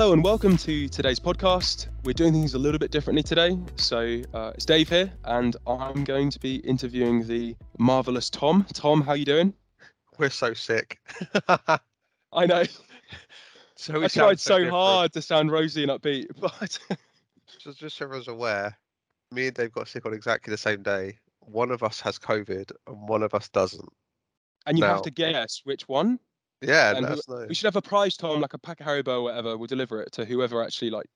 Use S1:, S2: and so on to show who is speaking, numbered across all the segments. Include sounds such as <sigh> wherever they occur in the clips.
S1: Hello and welcome to today's podcast. We're doing things a little bit differently today. So uh, it's Dave here, and I'm going to be interviewing the marvelous Tom. Tom, how you doing?
S2: We're so sick. <laughs>
S1: I know. <laughs>
S2: so we
S1: I tried so
S2: different.
S1: hard to sound rosy and upbeat, <laughs> but
S2: Just, just so everyone's aware, me and Dave got sick on exactly the same day. One of us has COVID and one of us doesn't.
S1: and you
S2: No.
S1: have to guess which one.
S2: Yeah,
S1: And We should have a prize, Tom, like a pack of Haribo or whatever. We'll deliver it to whoever actually like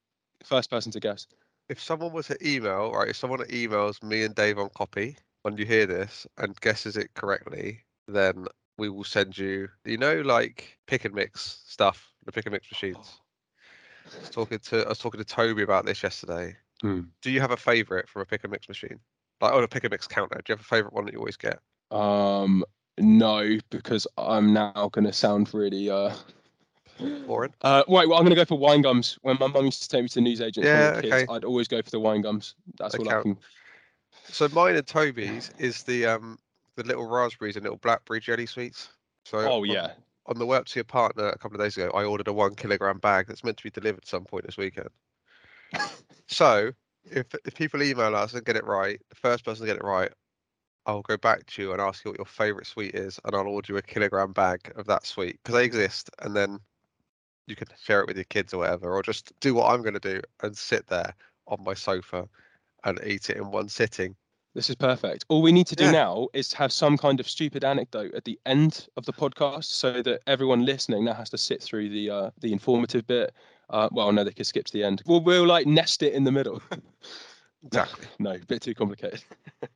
S1: first person to guess.
S2: If someone was to email, right, if someone emails me and Dave on copy when you hear this and guesses it correctly, then we will send you, you know, like pick and mix stuff, the pick and mix machines. I was talking to I was talking to Toby about this yesterday.
S1: Hmm.
S2: Do you have a favourite from a pick and mix machine? Like on a pick and mix counter, do you have a favourite one that you always get?
S1: Um, no, because I'm now going to sound really. Uh,
S2: Boring.
S1: uh, wait, well, I'm going to go for wine gums. When my mum used to take me to newsagents
S2: Yeah,
S1: kids,
S2: okay.
S1: I'd always go for the wine gums. That's
S2: They
S1: all I can.
S2: So mine and Toby's is the um the little raspberries and little blackberry jelly sweets. So
S1: Oh
S2: on-
S1: yeah,
S2: on the way up to your partner a couple of days ago, I ordered a one kilogram bag that's meant to be delivered some point this weekend. <laughs> so if if people email us and get it right, the first person to get it right, I'll go back to you and ask you what your favourite sweet is, and I'll order you a kilogram bag of that sweet because they exist, and then you can share it with your kids or whatever, or just do what I'm going to do and sit there on my sofa and eat it in one sitting.
S1: this is perfect. All we need to do
S2: Yeah.
S1: now is have some kind of stupid anecdote at the end of the podcast, so that everyone listening now has to sit through the uh, the informative bit. Uh, well, no, they can skip to the end. We'll, we'll like nest it in the middle. <laughs>
S2: Exactly. <laughs>
S1: no, a bit too complicated. <laughs>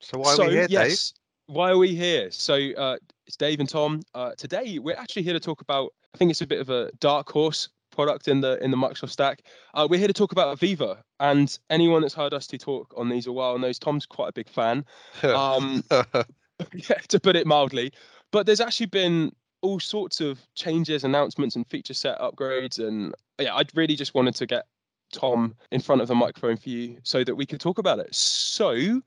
S2: So why are
S1: so
S2: we here, Dave?
S1: yes, why are we here? So uh, it's Dave and Tom. Uh, today we're actually here to talk about. I think it's a bit of a dark horse product in the in the Microsoft stack. Uh, we're here to talk about Viva, and anyone that's heard us two talk on these a while knows Tom's quite a big fan. <laughs> Um, <laughs> yeah, to put it mildly. But there's actually been all sorts of changes, announcements, and feature set upgrades, and yeah, I really just wanted to get Tom in front of the microphone for you so that we could talk about it. So,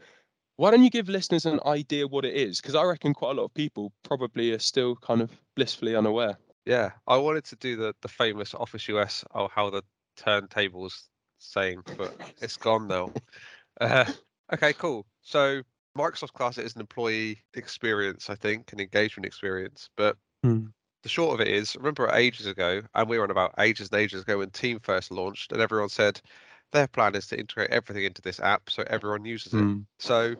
S1: why don't you give listeners an idea what it is? Because I reckon quite a lot of people probably are still kind of blissfully unaware.
S2: yeah, I wanted to do the the famous Office US oh how the turntables saying, but it's gone now. <laughs> Uh, okay, cool. So Microsoft class is an employee experience, I think, an engagement experience. But
S1: Hmm.
S2: the short of it is, remember ages ago, and we were on about ages and ages ago when Team first launched, and everyone said their plan is to integrate everything into this app so everyone uses it. So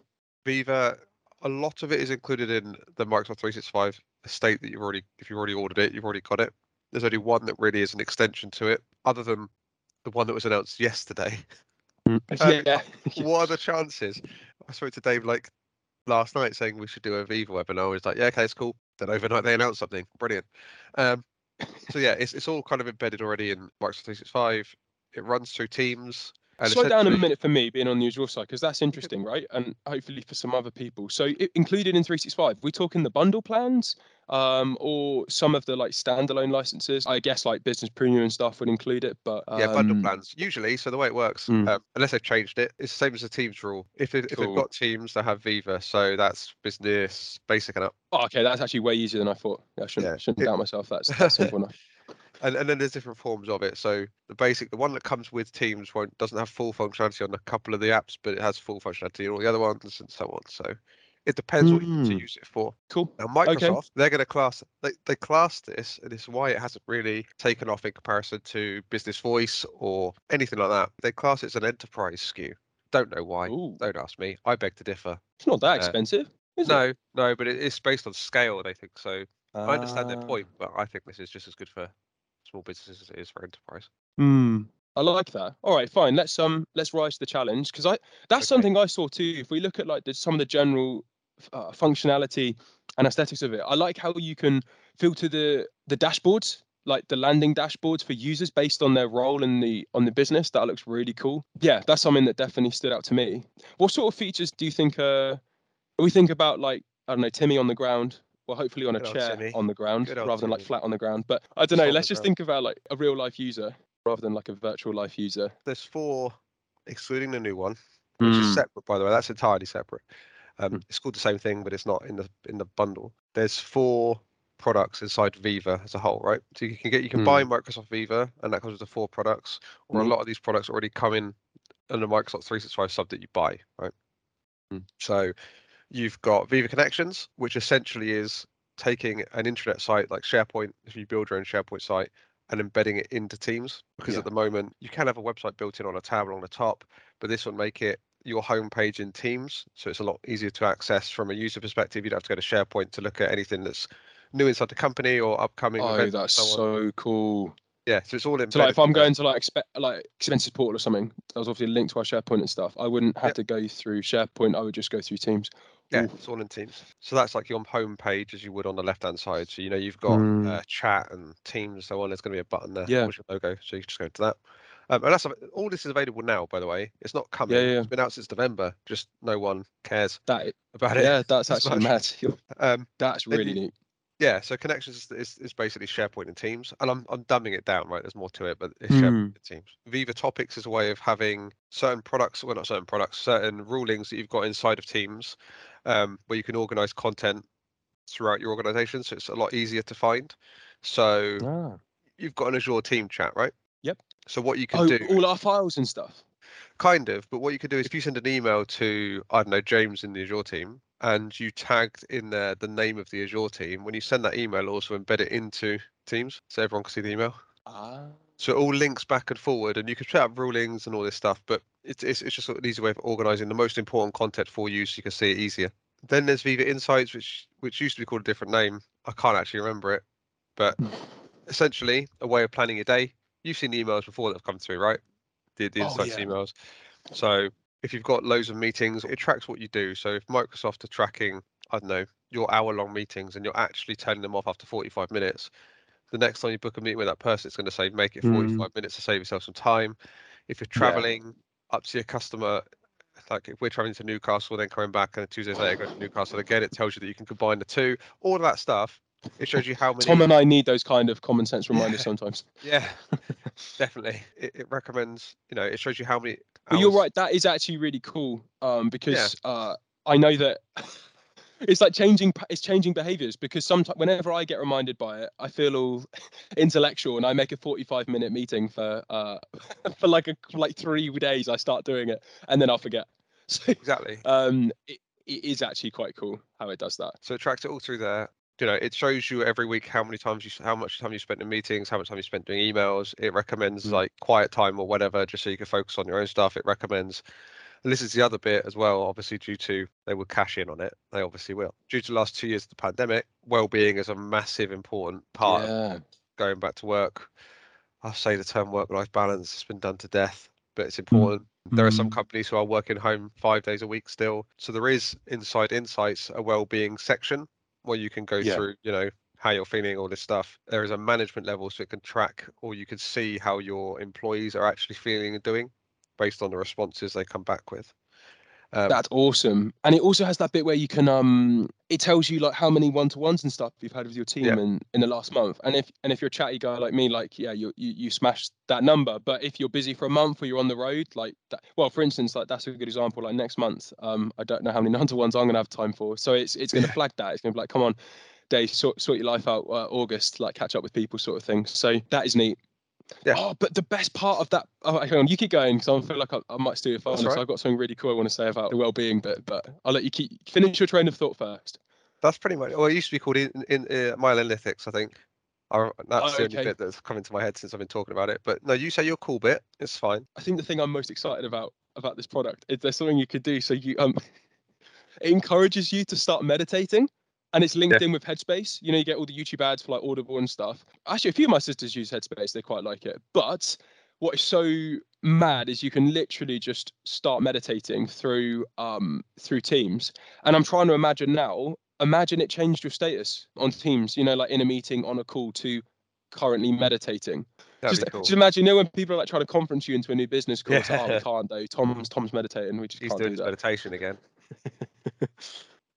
S2: Viva, a lot of it is included in the Microsoft 365 estate that you've already, if you've already ordered it, you've already got it. There's only one that really is an extension to it, other than the one that was announced yesterday.
S1: Mm.
S2: Uh, <laughs>
S1: yeah.
S2: what are the <laughs> chances? I spoke to Dave like last night saying we should do a Viva webinar. He's like, yeah, okay, it's cool. Then overnight they announced something. Brilliant. Um, so yeah, it's it's all kind of embedded already in Microsoft 365. It runs through Teams. And
S1: Slow down a minute for me being on the usual side because that's interesting, right? And hopefully for some other people. So i included in 365, we're talking the bundle plans, um, or some of the like standalone licenses. I guess like business premium and stuff would include it, but
S2: Yeah, bundle
S1: um,
S2: plans. Usually, so the way it works,
S1: Mm.
S2: um, unless they've changed it, it's the same as the Teams rule. If, it, if
S1: Cool.
S2: they've got Teams, they have Viva. So that's business, basic, and up.
S1: Oh, okay, that's actually way easier than I thought. I shouldn't,
S2: Yeah,
S1: shouldn't
S2: it-
S1: doubt myself. That's, <laughs> that's simple enough.
S2: And, and then there's different forms of it. So the basic, the one that comes with Teams, won't doesn't have full functionality on a couple of the apps, but it has full functionality on all the other ones, and so on. So it depends what you need to
S1: Mm.
S2: use it for.
S1: Cool.
S2: Now Microsoft, they're going to class they they class this, and is why it hasn't really taken off in comparison to Business Voice or anything like that. They class it as an enterprise SKU. Don't know why.
S1: Ooh,
S2: Don't ask me. I beg to differ.
S1: it's not that
S2: uh,
S1: expensive, is it?
S2: No, no, but it is based on scale. They think so. I understand their
S1: Ah.
S2: point, but I think this is just as good for small businesses as it is for enterprise.
S1: Hmm. I like that. All right, fine. Let's um let's rise to the challenge because I that's
S2: Okay.
S1: something I saw too. If we look at like the, some of the general uh, functionality and aesthetics of it, I like how you can filter the the dashboards, like the landing dashboards for users based on their role in the on the business. That looks really cool. Yeah, that's something that definitely stood out to me. What sort of features do you think? Uh, we think about like I don't know, Timmy on the ground. Well, hopefully on a
S2: Good old
S1: chair
S2: Timmy.
S1: on the ground
S2: Good
S1: rather than like
S2: Timmy.
S1: flat on the ground. But I don't know. Let's just
S2: ground.
S1: think about like a real life user rather than like a virtual life user.
S2: There's four, excluding the new one, which is
S1: Mm.
S2: separate, by the way. That's entirely separate. Um,
S1: Mm.
S2: It's called the same thing, but it's not in the in the bundle. There's four products inside Viva as a whole, right? So you can get you can
S1: Mm.
S2: buy Microsoft Viva, and that comes with the four products, or a lot of these products already come in under Microsoft 365 sub that you buy, right?
S1: Mm.
S2: So you've got Viva Connections, which essentially is taking an intranet site like SharePoint, if you build your own SharePoint site, and embedding it into Teams. Because
S1: Yeah.
S2: at the moment, you can have a website built in on a tab along the top, but this will make it your homepage in Teams. So it's a lot easier to access from a user perspective. You don't have to go to SharePoint to look at anything that's new inside the company or upcoming
S1: Oh, that's
S2: so
S1: cool.
S2: yeah. So it's all embedded.
S1: So like if I'm going to like expe- like expenses portal or something, that was obviously linked to our SharePoint and stuff. I wouldn't have
S2: Yep.
S1: to go through SharePoint. I would just go through Teams.
S2: Yeah, it's all in Teams. So that's like your home page as you would on the left hand side. So you know you've got
S1: Mm.
S2: uh, chat and Teams and so on. There's going to be a button there
S1: Yeah.
S2: with your logo, so you can just go to that. Um, and that's all. This is available now, by the way. It's not coming.
S1: yeah. yeah.
S2: It's been out since November. Just no one cares
S1: That
S2: about it.
S1: yeah, that's <laughs> actually mad. <laughs>
S2: Um,
S1: That's really neat.
S2: yeah. So connections is, is, is basically SharePoint and Teams, and I'm I'm dumbing it down. Right, there's more to it, but it's
S1: Hmm.
S2: SharePoint and Teams. Viva Topics is a way of having certain products, well, not certain products, certain rulings that you've got inside of Teams, um, where you can organize content throughout your organization. So it's a lot easier to find. So
S1: Ah.
S2: you've got an Azure team chat, right?
S1: Yep.
S2: So what you can
S1: Oh,
S2: do,
S1: all our files and stuff.
S2: kind of, but what you can do is if you send an email to, I don't know, James in the Azure team, and you tagged in there the name of the Azure team, when you send that email, also embed it into Teams so everyone can see the email.
S1: Ah.
S2: So it all links back and forward, and you can set up rulings and all this stuff. But it's it's, it's just an easy way of organizing the most important content for you, so you can see it easier. Then there's Viva Insights, which which used to be called a different name. I can't actually remember it, but hmm. essentially a way of planning your day. You've seen the emails before that have come through, right? The the
S1: Oh,
S2: Insights
S1: yeah.
S2: emails. So if you've got loads of meetings, it tracks what you do. So if Microsoft are tracking, I don't know, your hour-long meetings, and you're actually turning them off after 45 minutes, the next time you book a meeting with that person, it's going to say make it 45
S1: Mm.
S2: minutes to save yourself some time. If you're
S1: Yeah.
S2: traveling up to your customer, like if we're traveling to Newcastle, then coming back and two days later go to Newcastle again, it tells you that you can combine the two. All of that stuff. It shows you how many.
S1: Tom and I need those kind of common sense reminders
S2: Yeah.
S1: sometimes. <laughs>
S2: Yeah, definitely. It, it recommends. You know, it shows you how many.
S1: But you're right. That is actually really cool. Um, because uh, I know that <laughs> it's like changing. It's changing behaviors because sometimes whenever I get reminded by it, I feel all <laughs> intellectual and I make a 45 minute meeting for uh <laughs> for like a for like three days. I start doing it and then I'll forget. <laughs> So
S2: Exactly.
S1: um, it, it is actually quite cool how it does that.
S2: So it tracks it all through there. You know, it shows you every week how many times you, how much time you spent in meetings, how much time you spent doing emails. It recommends
S1: Mm.
S2: like quiet time or whatever, just so you can focus on your own stuff. It recommends, and this is the other bit as well. Obviously, due to they will cash in on it. They obviously will. Due to the last two years of the pandemic, well-being is a massive important part of going back to work. I say the term work-life balance has been done to death, but it's important. There are some
S1: Mm.
S2: companies who are working home five days a week still. So there is inside insights a well-being section where you can go
S1: Yeah.
S2: through, you know, how you're feeling, all this stuff. There is a management level so it can track or you can see how your employees are actually feeling and doing based on the responses they come back with. Um,
S1: That's awesome. And it also has that bit where you can um it tells you like how many one-to-ones and stuff you've had with your team
S2: Yeah.
S1: in in the last month. And if and if you're a chatty guy like me, like yeah, you you you smashed that number. But if you're busy for a month or you're on the road, like that well, for instance, like that's a good example. Like next month, um, I don't know how many <laughs> one-to-ones I'm gonna have time for. So it's it's gonna flag that. It's gonna be like, come on, Dave, sort sort your life out uh, August, like catch up with people sort of thing. So that is neat.
S2: Yeah.
S1: Oh, but the best part of that, oh, hang on, you keep going because I feel like I, I might steal your phone.
S2: That's
S1: So. I've got something really cool I want to say about the well-being bit, but I'll let you keep finish your train of thought first.
S2: that's pretty much, well, it used to be called in, in uh, I think. I, that's
S1: Oh,
S2: the only
S1: okay.
S2: bit that's come into my head since I've been talking about it. But no, you say your cool bit. It's fine.
S1: I think the thing I'm most excited about about this product is there's something you could do. So you um, <laughs> it encourages you to start meditating, and it's linked in with Headspace. You know, you get all the YouTube ads for like Audible and stuff. Actually, a few of my sisters use Headspace; they quite like it. But what is so mad is you can literally just start meditating through um through Teams. And I'm trying to imagine now. Imagine it changed your status on Teams. You know, like in a meeting, on a call, to currently meditating
S2: That'd
S1: just,
S2: cool.
S1: just imagine, you know, when people are like trying to conference you into a new business call, it's like, oh, we can't though. Tom's Tom's meditating. We just
S2: He's
S1: can't
S2: doing
S1: do
S2: his meditation again. <laughs>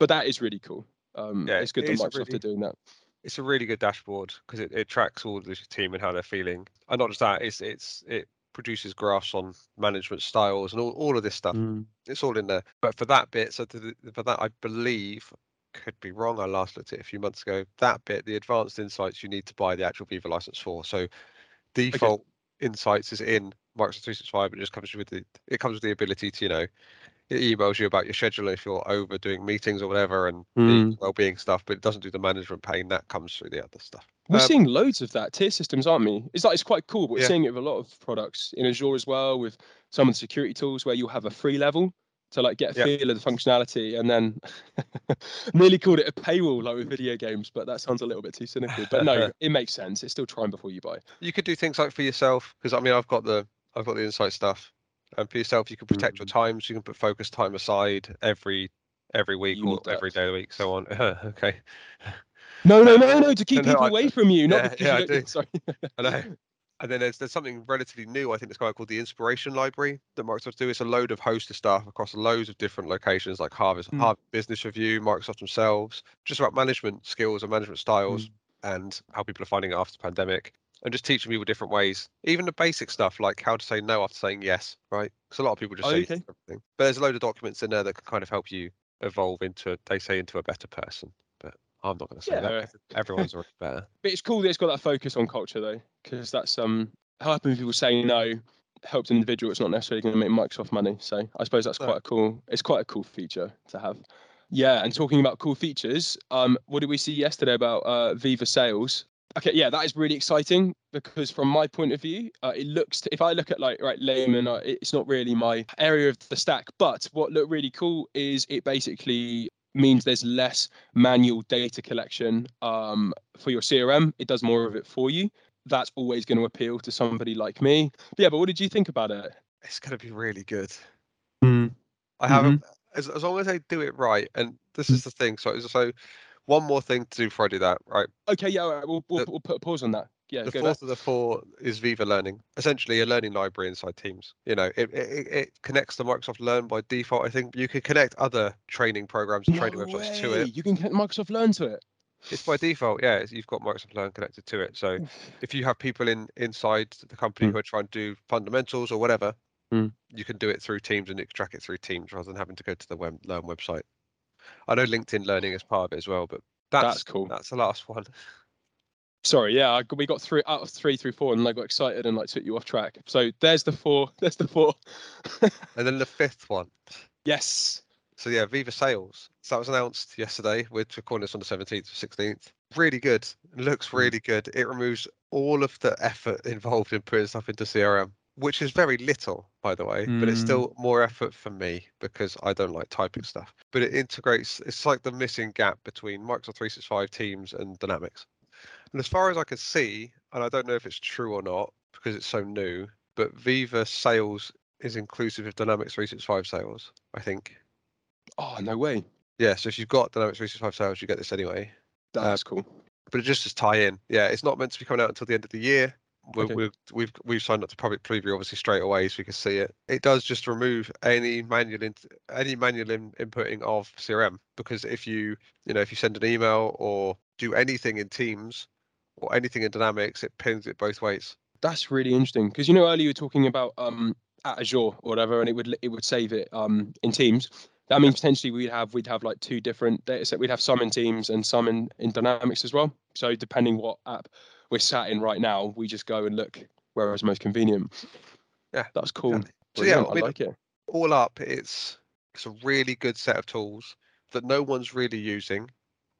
S1: But that is really cool. Um,
S2: Yeah,
S1: it's good
S2: it
S1: that Microsoft
S2: really-
S1: are doing that.
S2: it's a really good dashboard because it, it tracks all the team and how they're feeling. And not just that, it's it's it produces graphs on management styles and all, all of this stuff.
S1: Mm.
S2: It's all in there. But for that bit, so the, for that, I believe could be wrong. I last looked at it a few months ago. That bit, the advanced insights, you need to buy the actual Viva license for. So default insights is in Microsoft 365. It just comes with the it comes with the ability to you know it emails you about your schedule if you're over doing meetings or whatever and
S1: Mm.
S2: well-being stuff, but it doesn't do the management pane. That comes through the other stuff.
S1: We're
S2: Um,
S1: seeing loads of that tier systems, aren't we? It's like it's quite cool, but we're
S2: Yeah.
S1: seeing it with a lot of products in Azure as well, with some of the security tools where you'll have a free level to like get a
S2: Yeah.
S1: feel of the functionality, and then <laughs> nearly called it a paywall like with video games, but that sounds a little bit too cynical. But no, <laughs> it makes sense. It's still trying before you buy.
S2: you could do things like for yourself because I mean I've got the I've got the insight stuff, and for yourself you can protect your
S1: Mm.
S2: times. You can put focus time aside every every week
S1: You
S2: or every
S1: that.
S2: day of the week, so on. <laughs> okay,
S1: No, no, no, <laughs> no, to keep
S2: no,
S1: people away from you, not
S2: yeah,
S1: because
S2: yeah, I
S1: you don't. <laughs> Sorry.
S2: I know. And then there's there's something relatively new. I think it's called the Inspiration Library that Microsoft do. It's a load of hosted stuff across loads of different locations, like Harvard,
S1: Mm.
S2: Harvard Business Review, Microsoft themselves, just about management skills and management styles, and how people are finding it after the pandemic, and just teaching people different ways, even the basic stuff like how to say no after saying yes, right? Because a lot of people just
S1: Oh,
S2: say
S1: okay.
S2: everything. But there's a load of documents in there that can kind of help you evolve into, they say, into a better person. But I'm not going to say
S1: Yeah.
S2: that. Everyone's already better. <laughs>
S1: But it's cool that it's got that focus on culture though, because that's um helping people say no helps an individual. It's not necessarily going to make Microsoft money. So I suppose that's
S2: No.
S1: quite a cool. It's quite a cool feature to have. Yeah, and talking about cool features, um, what did we see yesterday about uh, Viva Sales? Okay, yeah, that is really exciting because from my point of view, uh, it looks. To, if I look at like right layman, uh, it's not really my area of the stack. But what looked really cool is it basically means there's less manual data collection um, for your CRM. It does more of it for you. That's always going to appeal to somebody like me. But yeah, but what did you think about it?
S2: It's going to be really good.
S1: Mm.
S2: I haven't as, as long as they do it right, and this
S1: Mm.
S2: is the thing. So so one more thing to do before I do that, right?
S1: Okay, yeah, right, we'll, we'll,
S2: The-
S1: we'll put a pause on that. Yeah,
S2: the fourth
S1: back.
S2: of the four is Viva Learning, essentially a learning library inside Teams. You know, it, it, it connects to Microsoft Learn by default. I think you can connect other training programs and training
S1: No
S2: websites to it.
S1: You can connect Microsoft Learn to it.
S2: It's by default, yeah. You've got Microsoft Learn connected to it. So <sighs> if you have people in inside the company
S1: Mm.
S2: who are trying to do fundamentals or whatever,
S1: Mm.
S2: you can do it through Teams and extract it through Teams rather than having to go to the web, Learn website. I know LinkedIn Learning is part of it as well, but that's
S1: That's cool.
S2: That's the last one.
S1: Sorry, yeah, I, we got through out of three through four, and I got excited and like took you off track. So there's the four. <laughs> There's the four. <laughs>
S2: And then the fifth one.
S1: yes.
S2: So yeah, Viva Sales. So that was announced yesterday. We're recording this on the 17th or 16th. Really good. It looks
S1: Mm.
S2: really good. It removes all of the effort involved in putting stuff into CRM, which is very little, by the way, but it's
S1: Mm.
S2: still more effort for me because I don't like typing stuff. But it integrates, it's like the missing gap between Microsoft 365 Teams and Dynamics. And as far as I can see, and I don't know if it's true or not because it's so new, but Viva Sales is inclusive of Dynamics 365 sales, I think.
S1: Oh no way.
S2: Yeah, so if you've got Dynamics 365 sales, you get this anyway.
S1: That's cool.
S2: But it just just tie in. Yeah, it's not meant to be coming out until the end of the year. We're,
S1: Okay.
S2: we've we've signed up to public preview obviously straight away, so we can see it. It does just remove any manual in, any manual in, inputting of CRM because if you you know if you send an email or do anything in Teams or anything in Dynamics, it pins it both ways.
S1: That's really interesting because you know earlier you were talking about um at Azure or whatever, and it would it would save it um in Teams. That means potentially we'd have we'd have like two different data set. We'd have some in Teams and some in in Dynamics as well. So depending what app we're sat in right now, we just go and look where is most convenient.
S2: Yeah,
S1: that's cool.
S2: exactly. So yeah, I
S1: I
S2: mean,
S1: like it.
S2: all up, it's it's a really good set of tools that no one's really using.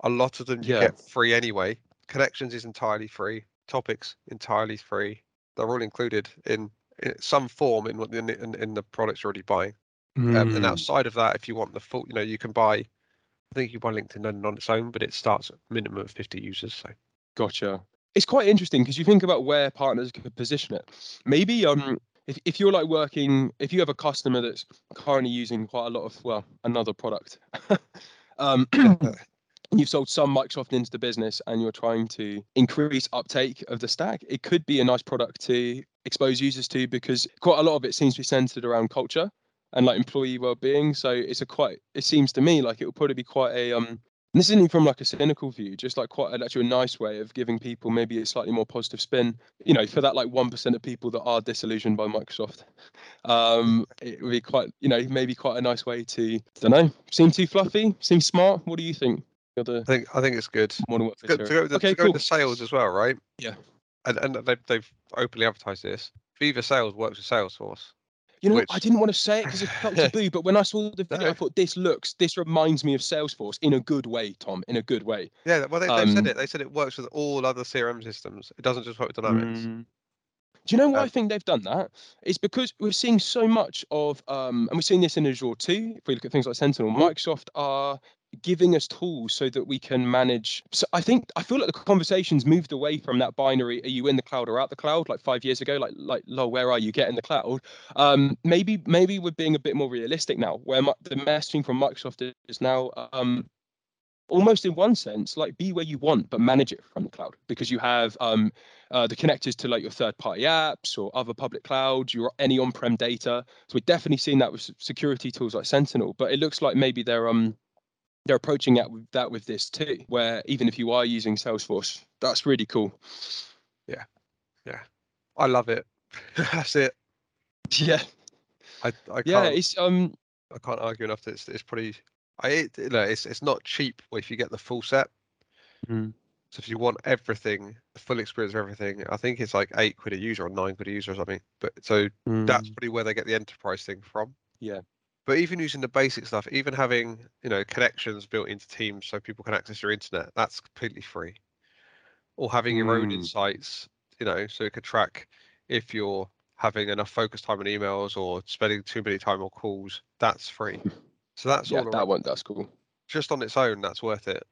S2: A lot of them you
S1: Yeah.
S2: get free anyway. Connections is entirely free. Topics entirely free. They're all included in, in some form in, what- in in in the products you're already buying. Um, and
S1: Mm.
S2: outside of that, if you want the full, you know, you can buy. I think you buy LinkedIn on its own, but it starts at minimum of 50 users. So
S1: Gotcha. It's quite interesting because you think about where partners could position it. Maybe um if, if you're like working if you have a customer that's currently using quite a lot of well another product <laughs> um <clears throat> you've sold some Microsoft into the business and you're trying to increase uptake of the stack, it could be a nice product to expose users to because quite a lot of it seems to be centered around culture and like employee well-being. So it's a quite it seems to me like it will probably be quite a um and this isn't from like a cynical view, just like quite a, actually a nice way of giving people maybe a slightly more positive spin. You know, for that like one percent of people that are disillusioned by Microsoft, um, it would be quite, you know, maybe quite a nice way to, don't know, seem too fluffy, seem smart. What do you think?
S2: I think I think it's good.
S1: modern
S2: To go, to go, to
S1: okay,
S2: go
S1: cool.
S2: sales as well, right?
S1: Yeah.
S2: And and they've they've openly advertised this. Viva Sales works with Salesforce.
S1: You know, what, I didn't want to say it because it felt <laughs> taboo, but when I saw the video, I thought this looks, this reminds me of Salesforce in a good way, Tom, in a good way.
S2: Yeah, well they, they've said
S1: Um,
S2: it. They said it works with all other CRM systems. It doesn't just work with Dynamics.
S1: Mm. Do you know why
S2: Uh,
S1: I think they've done that? It's because we're seeing so much of, um, and we're seeing this in Azure too. If we look at things like Sentinel, Microsoft are giving us tools so that we can manage. So I think I feel like the conversations moved away from that binary: are you in the cloud or out the cloud? Like five years ago, like like, lol, where are you? Get in the cloud. Um, maybe maybe we're being a bit more realistic now, where mi- the messaging from Microsoft is now. Um, almost in one sense like be where you want but manage it from the cloud because you have um, uh, the connectors to like your third party apps or other public clouds your any on-prem data so we're definitely seeing that with security tools like sentinel but it looks like maybe they're um they're approaching that with that with this too where even if you are using salesforce that's really cool Yeah, yeah,
S2: I love it. <laughs> That's it.
S1: yeah
S2: I, I
S1: yeah
S2: can't
S1: it's um
S2: I can't argue enough that it's, it's pretty I it, you know, it's it's not cheap if you get the full set.
S1: Mm.
S2: So if you want everything, the full experience of everything, I think it's like eight quid a user or nine quid a user or something. But so that's probably where they get the enterprise thing from.
S1: Mm. Yeah.
S2: But even using the basic stuff, even having you know connections built into Teams so people can access your internet, that's completely free. Or having your own
S1: Mm.
S2: insights, you know, so it could track if you're having enough focus time on emails or spending too many time on calls, that's free. <laughs> So that's
S1: yeah
S2: all
S1: that
S2: around-
S1: one that's cool
S2: just on its own, that's worth it.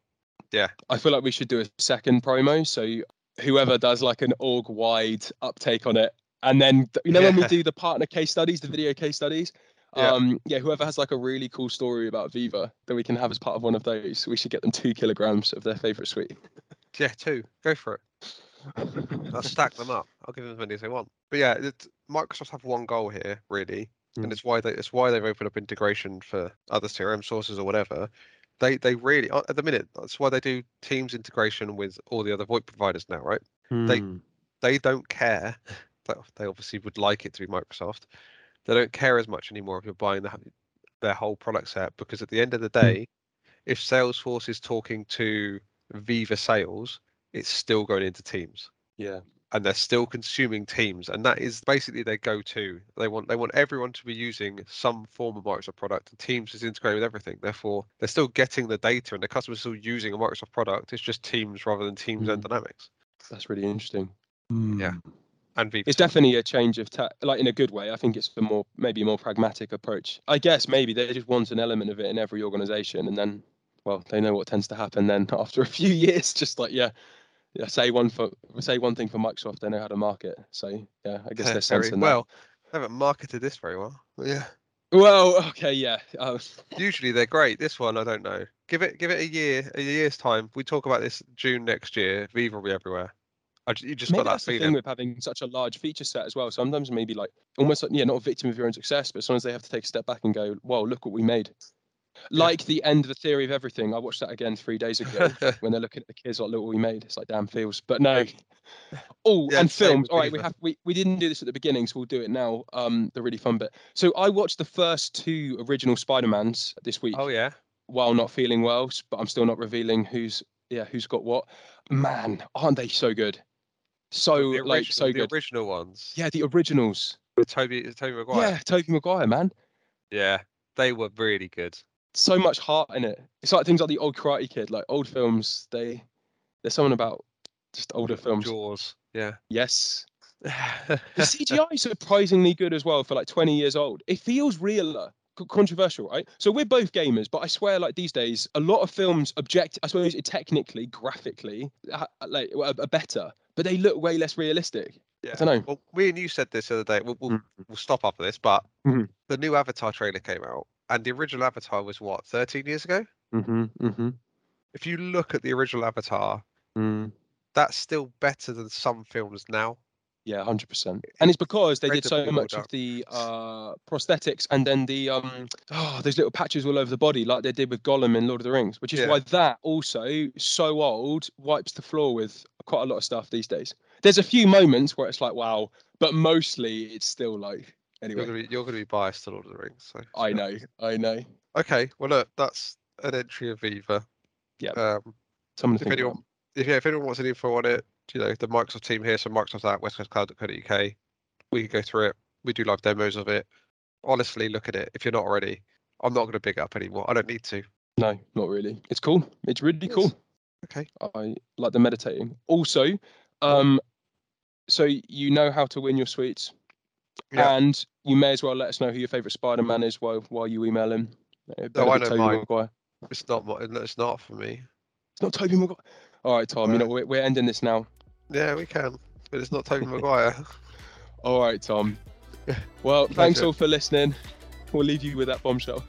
S2: Yeah.
S1: I feel like we should do a second promo. So whoever does like an org wide uptake on it, and then you know when we <laughs> do the partner case studies, the video case studies.
S2: Yeah.
S1: Um, yeah, whoever has like a really cool story about Viva that we can have as part of one of those, we should get them two kilograms of their favorite sweet. <laughs>
S2: Yeah, two. Go for it. I'll stack them up. I'll give them as many as they want. But yeah, it, Microsoft have one goal here, really,
S1: Mm.
S2: and it's why they it's why they've opened up integration for other CRM sources or whatever. They they really uh, at the minute that's why they do Teams integration with all the other VoIP providers now, right? They-
S1: Hmm.
S2: They don't care. They obviously would like it to be Microsoft. They don't care as much anymore if you're buying the, their whole product set because at the end of the day, if Salesforce is talking to Viva Sales, it's still going into Teams.
S1: yeah.
S2: and they're still consuming Teams, and that is basically their go-to. They want they want everyone to be using some form of Microsoft product, and Teams is integrated with everything. Therefore, they're still getting the data, and the customers are still using a Microsoft product. It's just Teams rather than Teams and
S1: Mhm.
S2: Dynamics
S1: That's really interesting.
S2: Yeah. And.
S1: It's definitely a change of like in a good way. I think it's a more maybe a more pragmatic approach. I guess maybe they just want an element of it in every organization, and then well they know what tends to happen. Then <laughs> after a few years, <laughs> just like yeah, yeah, say one for say one thing for Microsoft, they know how to market. So yeah, I guess <laughs>
S2: Very
S1: in
S2: well. They haven't marketed this very well. Yeah.
S1: Well, okay, yeah. Uh,
S2: usually they're great. This one, I don't know. Give it give it a year, a year's time. We talk about this June next year. Viva will be everywhere. I, ju- you just
S1: maybe
S2: got that
S1: that's the
S2: feeling.
S1: thing with having such a large feature set as well. Sometimes maybe like almost like, yeah, not a victim of your own success, but sometimes they have to take a step back and go, "Well, look what we made." Like the end of the theory of everything. I watched that again three days ago <laughs> when they're looking at the kids like, "Look what we made." It's like damn feels, but no. Oh,
S2: Yeah,
S1: and films. All right, we have we, we didn't do this at the beginning, so we'll do it now. Um, the really fun bit. So I watched the first two original Spider Mans this week
S2: oh yeah,
S1: while not feeling well, but I'm still not revealing who's yeah who's got what. Man, aren't they so good? So
S2: the
S1: like
S2: original,
S1: so
S2: the
S1: good.
S2: original ones.
S1: Yeah, the originals.
S2: with Tobey Tobey Maguire.
S1: Yeah, Tobey Maguire, man.
S2: Yeah, they were really good.
S1: So much heart in it. It's like things like the old Karate Kid, like old films. They there's something about just older films.
S2: Jaws. Yeah.
S1: Yes. <laughs> The CGI is surprisingly good as well for like 20 years old. It feels realer. C- Controversial, right? So we're both gamers, but I swear, like these days, a lot of films object. I suppose it technically, graphically, like are better, but they look way less realistic.
S2: yeah.
S1: I don't know.
S2: Well, me and you said this the other day. We'll, we'll,
S1: Mm.
S2: we'll stop after this, but
S1: Mhm.
S2: the new Avatar trailer came out, and the original Avatar was what 13 years ago.
S1: Mm-hmm. Mm-hmm.
S2: If you look at the original Avatar,
S1: Mm.
S2: that's still better than some films now.
S1: Yeah, hundred percent. And it's because they did so much of the uh, prosthetics and then the um, oh, those little patches all over the body, like they did with Gollum in Lord of the Rings, which is
S2: Yeah.
S1: why that also so old wipes the floor with quite a lot of stuff these days. There's a few moments where it's like wow, but mostly it's still like
S2: You're
S1: anyway.
S2: gonna be you're gonna be biased to Lord of the Rings. So
S1: I know, I know.
S2: Okay, well look, that's an entry of Viva.
S1: Yeah.
S2: Um,
S1: Something
S2: if anyone, if yeah, if anyone wants any info on it, you know, the Microsoft team here, so Microsoft at westcoastcloud.co.uk. We can go through it. We do live demos of it. Honestly, look at it. If you're not already, I'm not going to big up anymore. I don't need to.
S1: No, not really. It's cool. It's really
S2: Yes.
S1: cool.
S2: Okay.
S1: I like the meditating. Also, um, so you know how to win your sweets,
S2: Yeah.
S1: and you may as well let us know who your favourite Spider-Man is while while you email him.
S2: No, I know.
S1: Maguire.
S2: It's not. It's not for me.
S1: It's not Tobey Maguire. All right, Tom. You know we're, we're ending this now.
S2: Yeah, we can, but it's not Tobey Maguire. <laughs>
S1: All right, Tom. Well, thanks all for listening. We'll leave you with that bombshell.